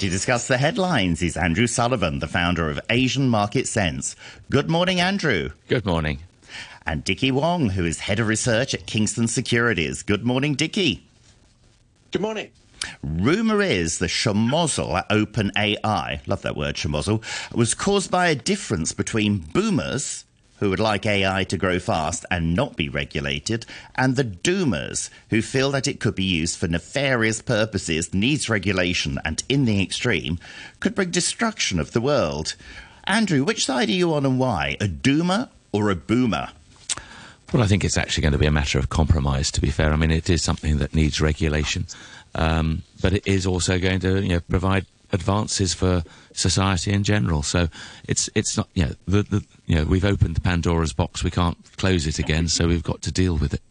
to discuss the headlines is Andrew Sullivan, the founder of Asian Market Sense. Good morning, Andrew. Good morning. And Dickie Wong, who is head of research at Kingston Securities. Good morning, Dickie. Good morning. Rumour is the schmozzle at uh, OpenAI, love that word, schmozzle, was caused by a difference between boomers who would like AI to grow fast and not be regulated, and the doomers who feel that it could be used for nefarious purposes, needs regulation, and in the extreme, could bring destruction of the world. Andrew, which side are you on and why? A doomer or a boomer? Well, I think it's actually going to be a matter of compromise, to be fair. I mean, it is something that needs regulation, um, but it is also going to you know, provide advances for society in general. So it's it's not you know the, the you know we've opened Pandora's box. We can't close it again. So we've got to deal with it.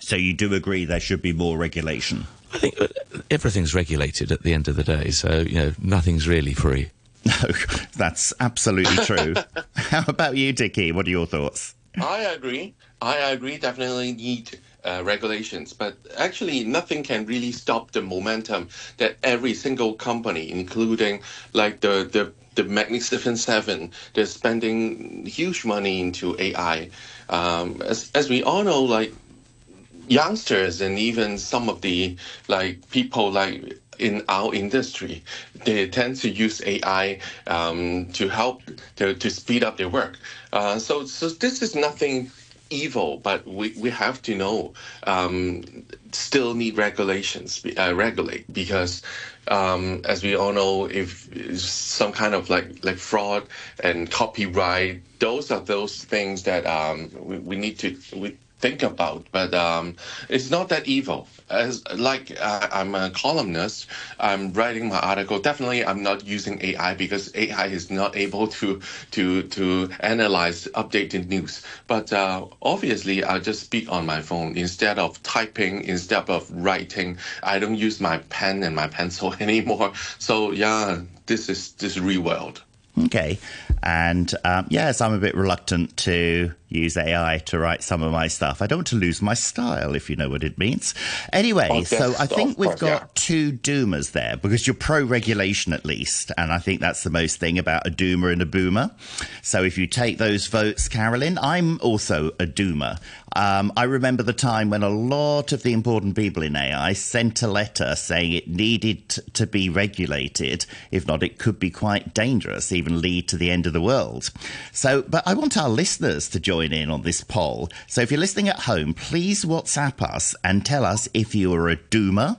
So you do agree there should be more regulation? I think uh, everything's regulated at the end of the day. So you know nothing's really free. No, that's absolutely true. How about you, Dickie? What are your thoughts? I agree. I agree. Definitely need uh, regulations, but actually nothing can really stop the momentum that every single company, including like the the the Magnificent Seven, they're spending huge money into AI. Um, as as we all know, like youngsters and even some of the like people like in our industry, they tend to use AI um, to help to, to speed up their work. Uh, so, so this is nothing evil, but we, we have to know um, still need regulations uh, regulate because um, as we all know if some kind of like like fraud and copyright those are those things that um, we, we need to we think about, but um, it's not that evil. As like uh, I'm a columnist, I'm writing my article. Definitely, I'm not using AI because AI is not able to to to analyze updated news. But uh, obviously, I just speak on my phone instead of typing, instead of writing. I don't use my pen and my pencil anymore. So yeah, this is this real world. Okay. And um, yes, I'm a bit reluctant to use AI to write some of my stuff. I don't want to lose my style, if you know what it means. Anyway, oh, so I think we've got yeah. two doomers there because you're pro regulation at least. And I think that's the most thing about a doomer and a boomer. So if you take those votes, Carolyn, I'm also a doomer. Um, I remember the time when a lot of the important people in AI sent a letter saying it needed to be regulated. If not, it could be quite dangerous, even lead to the end of the world. So, but I want our listeners to join in on this poll. So if you're listening at home, please WhatsApp us and tell us if you are a doomer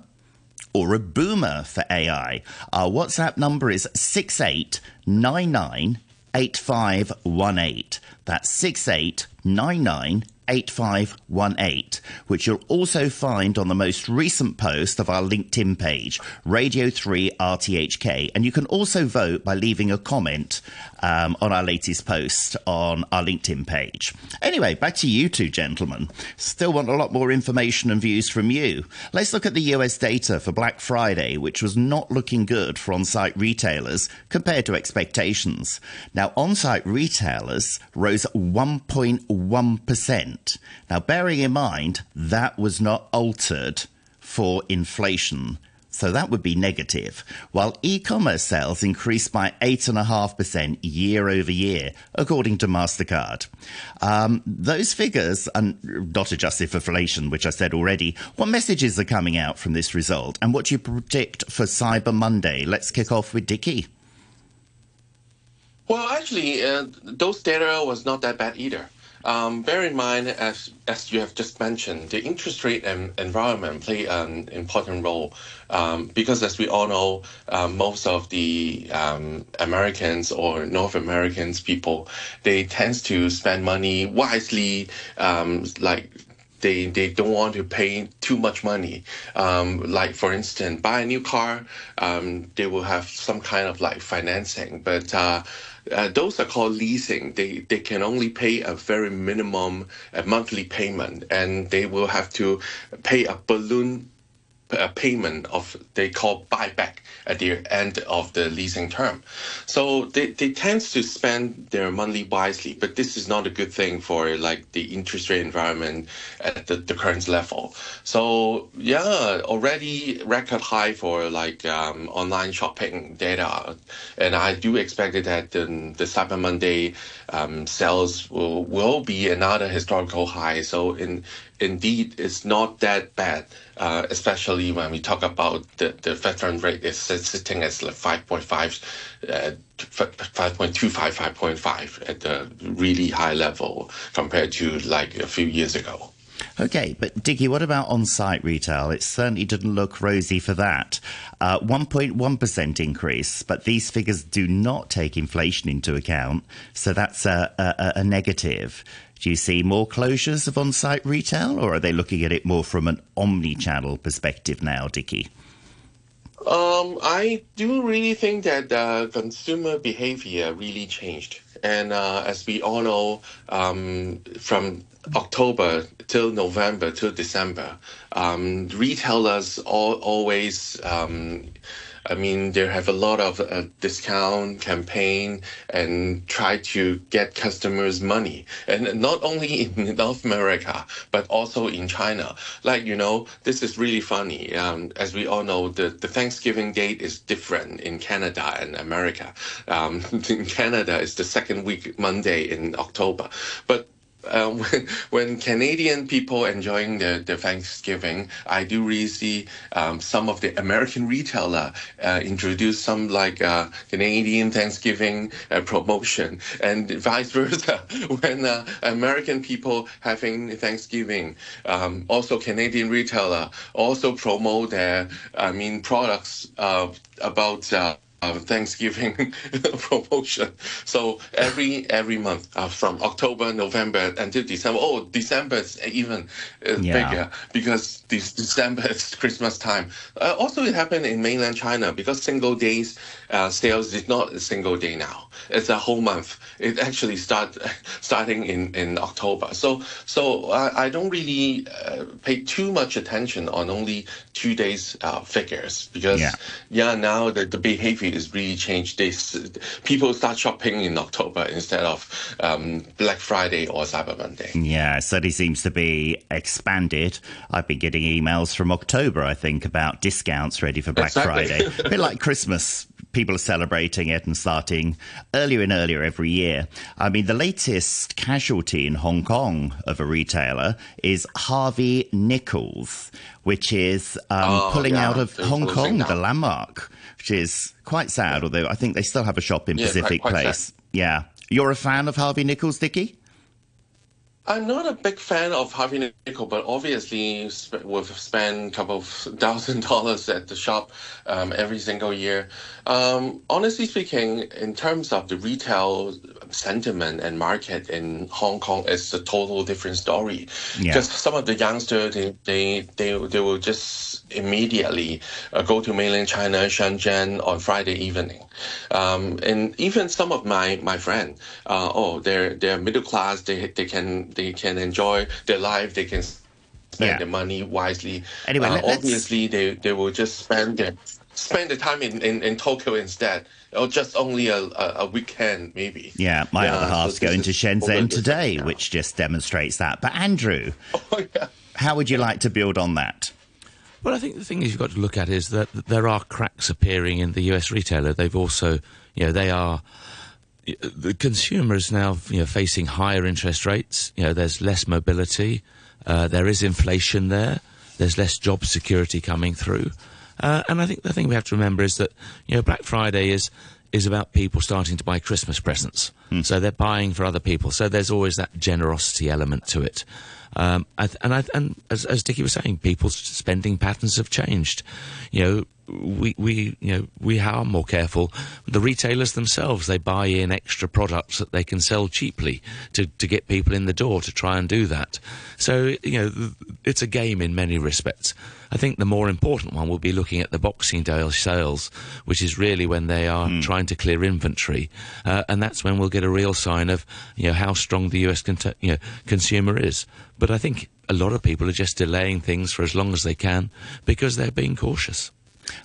or a boomer for AI. Our WhatsApp number is 68998518. That's 6899 8518, which you'll also find on the most recent post of our LinkedIn page, Radio 3 RTHK. And you can also vote by leaving a comment um, on our latest post on our LinkedIn page. Anyway, back to you two gentlemen. Still want a lot more information and views from you. Let's look at the US data for Black Friday, which was not looking good for on site retailers compared to expectations. Now, on site retailers rose 1.1%. Now, bearing in mind that was not altered for inflation. So that would be negative. While e commerce sales increased by 8.5% year over year, according to MasterCard. Um, those figures are not adjusted for inflation, which I said already. What messages are coming out from this result? And what do you predict for Cyber Monday? Let's kick off with Dickie. Well, actually, uh, those data was not that bad either. Um, bear in mind, as as you have just mentioned, the interest rate and environment play an important role. Um, because, as we all know, uh, most of the um, Americans or North Americans people they tend to spend money wisely, um, like they they don't want to pay too much money. Um, like for instance, buy a new car, um, they will have some kind of like financing, but uh, uh, those are called leasing. They they can only pay a very minimum a monthly payment, and they will have to pay a balloon a payment of they call buyback at the end of the leasing term. So they, they tend to spend their money wisely, but this is not a good thing for like the interest rate environment at the, the current level. So yeah, already record high for like um, online shopping data, and I do expect that the, the Cyber Monday um, sales will will be another historical high. So in indeed it's not that bad, uh, especially when we talk about the, the fund rate is sitting at like 5.5, uh, 5.25, 5.5 at a really high level compared to like a few years ago. Okay, but Dickie, what about on site retail? It certainly didn't look rosy for that. Uh, 1.1% increase, but these figures do not take inflation into account, so that's a, a, a negative. Do you see more closures of on site retail, or are they looking at it more from an omni channel perspective now, Dickie? Um, I do really think that uh, consumer behavior really changed. And uh, as we all know, um, from October till November till December, um, retailers all, always um, I mean, they have a lot of uh, discount campaign and try to get customers money. And not only in North America, but also in China. Like, you know, this is really funny. Um, as we all know, the, the Thanksgiving date is different in Canada and America. Um, in Canada, it's the second week Monday in October. But when, when Canadian people enjoying the, the Thanksgiving, I do really see um, some of the American retailer uh, introduce some like uh, Canadian Thanksgiving uh, promotion, and vice versa. when uh, American people having Thanksgiving, um, also Canadian retailer also promote their, I mean, products uh, about uh, Thanksgiving promotion. So every every month uh, from October, November until December. Oh, December is even uh, yeah. bigger because this December is Christmas time. Uh, also, it happened in mainland China because single days uh, sales is not a single day now. It's a whole month. It actually start starting in, in October. So so I, I don't really uh, pay too much attention on only two days figures because yeah. yeah now the, the behavior is really changed. This people start shopping in October instead of um, Black Friday or Cyber Monday. Yeah, certainly seems to be expanded. I've been getting emails from October, I think, about discounts ready for Black exactly. Friday. a bit like Christmas people are celebrating it and starting earlier and earlier every year. I mean, the latest casualty in Hong Kong of a retailer is Harvey Nichols, which is um, oh, pulling yeah, out of Hong Kong, the landmark which is quite sad. Although I think they still have a shop in yeah, Pacific quite, quite Place. Sad. Yeah, you're a fan of Harvey Nichols, Dickie? I'm not a big fan of Harvey Nichols, but obviously we've spent a couple of thousand dollars at the shop um, every single year. Um, honestly speaking, in terms of the retail sentiment and market in Hong Kong, it's a total different story. Yeah. Because some of the youngsters, they, they, they, they will just immediately uh, go to mainland China, Shenzhen on Friday evening. Um, and even some of my, my friends, uh, oh, they're, they're middle class, they, they can they can enjoy their life, they can spend yeah. their money wisely. Anyway, uh, obviously they, they will just spend their spend the time in, in, in Tokyo instead, or just only a, a, a weekend maybe. Yeah, my yeah, other half's so going to Shenzhen today, which just demonstrates that. But Andrew, oh, yeah. how would you like to build on that? Well, I think the thing you've got to look at is that there are cracks appearing in the US retailer. They've also, you know, they are the consumer is now you know, facing higher interest rates. You know, there's less mobility. Uh, there is inflation there. There's less job security coming through. Uh, and I think the thing we have to remember is that you know Black Friday is is about people starting to buy Christmas presents. Mm. So they're buying for other people. So there's always that generosity element to it. Um, and I, and as, as Dickie was saying, people's spending patterns have changed. You know, we, we, you know, we are more careful. The retailers themselves, they buy in extra products that they can sell cheaply to, to get people in the door to try and do that. So, you know, it's a game in many respects. I think the more important one will be looking at the Boxing Day sales, which is really when they are mm. trying to clear inventory, uh, and that's when we'll get a real sign of you know how strong the US con- you know, consumer is. But I think a lot of people are just delaying things for as long as they can because they're being cautious.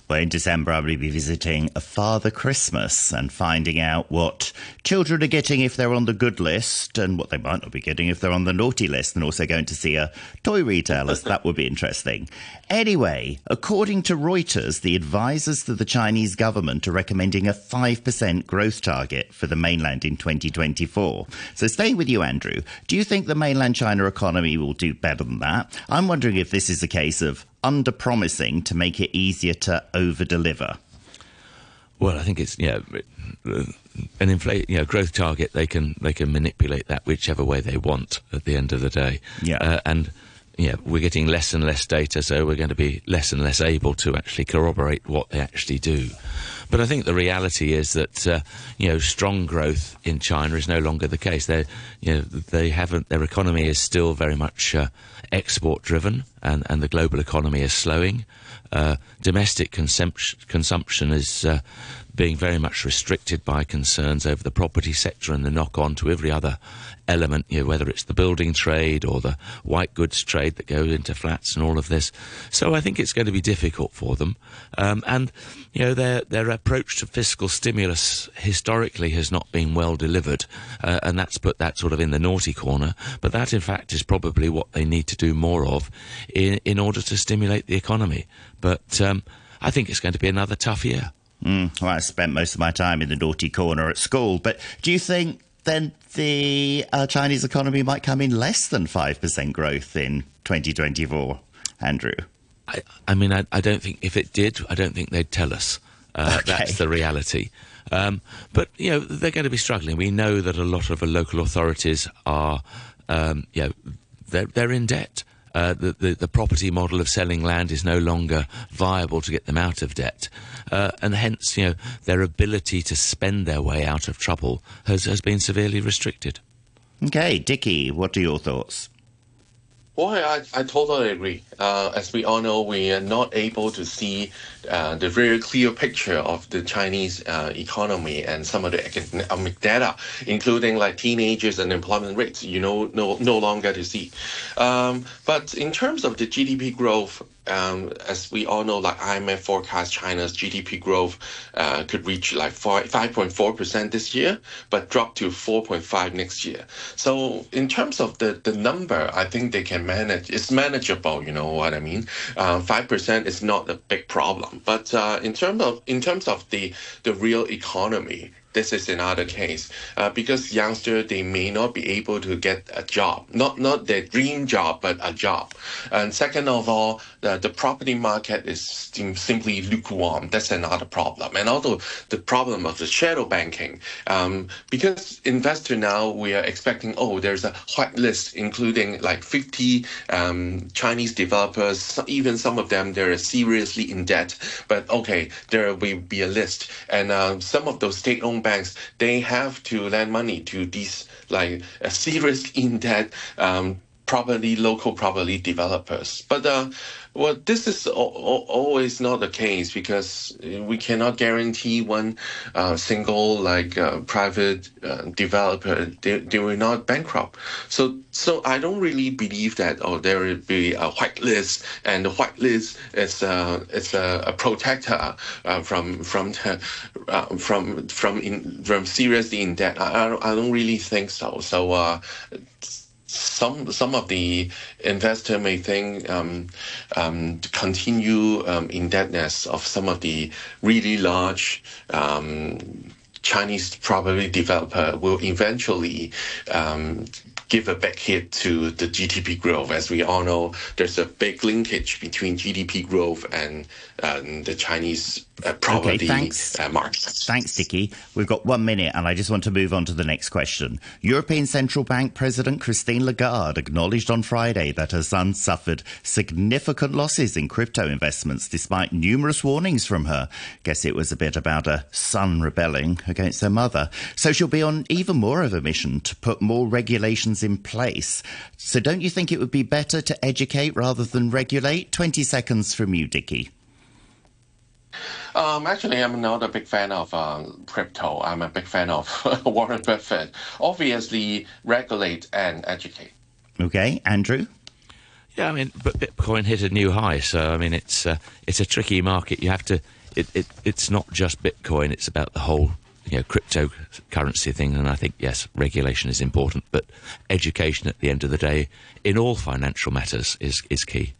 Well, in December, I will be visiting a Father Christmas and finding out what children are getting if they're on the good list and what they might not be getting if they're on the naughty list, and also going to see a toy retailer. so that would be interesting. Anyway, according to Reuters, the advisors to the Chinese government are recommending a 5% growth target for the mainland in 2024. So, staying with you, Andrew, do you think the mainland China economy will do better than that? I'm wondering if this is a case of under promising to make it easier to over deliver? Well, I think it's yeah, an inflate you know growth target. They can they can manipulate that whichever way they want at the end of the day. Yeah, uh, and yeah, we're getting less and less data, so we're going to be less and less able to actually corroborate what they actually do. But I think the reality is that uh, you know strong growth in China is no longer the case. They you know they haven't their economy is still very much uh, export driven, and, and the global economy is slowing. Uh, domestic consumption, consumption is uh, being very much restricted by concerns over the property sector and the knock on to every other element, you know, whether it's the building trade or the white goods trade that goes into flats and all of this. So I think it's going to be difficult for them. Um, and, you know, their, their approach to fiscal stimulus historically has not been well delivered. Uh, and that's put that sort of in the naughty corner. But that, in fact, is probably what they need to do more of in, in order to stimulate the economy. But um, I think it's going to be another tough year. Mm, well, I spent most of my time in the naughty corner at school. But do you think then the uh, Chinese economy might come in less than 5% growth in 2024, Andrew? I, I mean, I, I, don't think if it did, I don't think they'd tell us. Uh, okay. That's the reality. Um, but, you know, they're going to be struggling. We know that a lot of the local authorities are, um, you know, they're, they're in debt. Uh, the, the, the, property model of selling land is no longer viable to get them out of debt. Uh, and hence, you know, their ability to spend their way out of trouble has, has been severely restricted. Okay, Dickie, what are your thoughts? Well, I, I totally agree. Uh, as we all know, we are not able to see uh, the very clear picture of the Chinese uh, economy and some of the economic data, including like teenagers and employment rates. You know, no no longer to see. Um, but in terms of the GDP growth, um, as we all know, like IMF forecast China's GDP growth uh, could reach like 5.4% this year, but drop to 4.5 next year. So in terms of the, the number, I think they can manage. It's manageable, you know what I mean? Uh, 5% is not a big problem. But uh, in terms of in terms of the, the real economy, this is another case uh, because youngsters they may not be able to get a job. Not not their dream job but a job. And second of all the, the property market is simply lukewarm. That's another problem. And also the problem of the shadow banking um, because investor now we are expecting oh there's a white list including like 50 um, Chinese developers. Even some of them they're seriously in debt. But okay there will be a list. And uh, some of those state-owned banks they have to lend money to these like a serious in debt um, properly local properly developers but uh, well, this is always not the case because we cannot guarantee one uh, single like uh, private uh, developer they, they will not bankrupt. So so I don't really believe that oh there will be a whitelist and the whitelist is a is a, a protector uh, from from the, uh, from from in, from seriously in debt. I, I don't, I don't really think so. So uh, some some of the investor may think um, um, continue um, indebtedness of some of the really large um, Chinese property developer will eventually um, give a back hit to the GDP growth. As we all know, there's a big linkage between GDP growth and um, the Chinese uh, property okay, thanks. Uh, market. Thanks, Dickie. We've got one minute, and I just want to move on to the next question. European Central Bank President Christine Lagarde acknowledged on Friday that her son suffered significant losses in crypto investments despite numerous warnings from her. Guess it was a bit about a son rebelling against her mother. So she'll be on even more of a mission to put more regulations in place. So don't you think it would be better to educate rather than regulate? 20 seconds from you, Dickie. Um, actually, I'm not a big fan of uh, crypto. I'm a big fan of Warren Buffett. Obviously, regulate and educate. Okay, Andrew? Yeah, I mean, but Bitcoin hit a new high, so I mean, it's uh, it's a tricky market. You have to. It, it it's not just Bitcoin; it's about the whole you know cryptocurrency thing. And I think yes, regulation is important, but education at the end of the day in all financial matters is is key.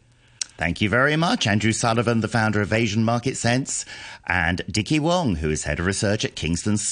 Thank you very much, Andrew Sullivan, the founder of Asian Market Sense, and Dickie Wong, who is head of research at Kingston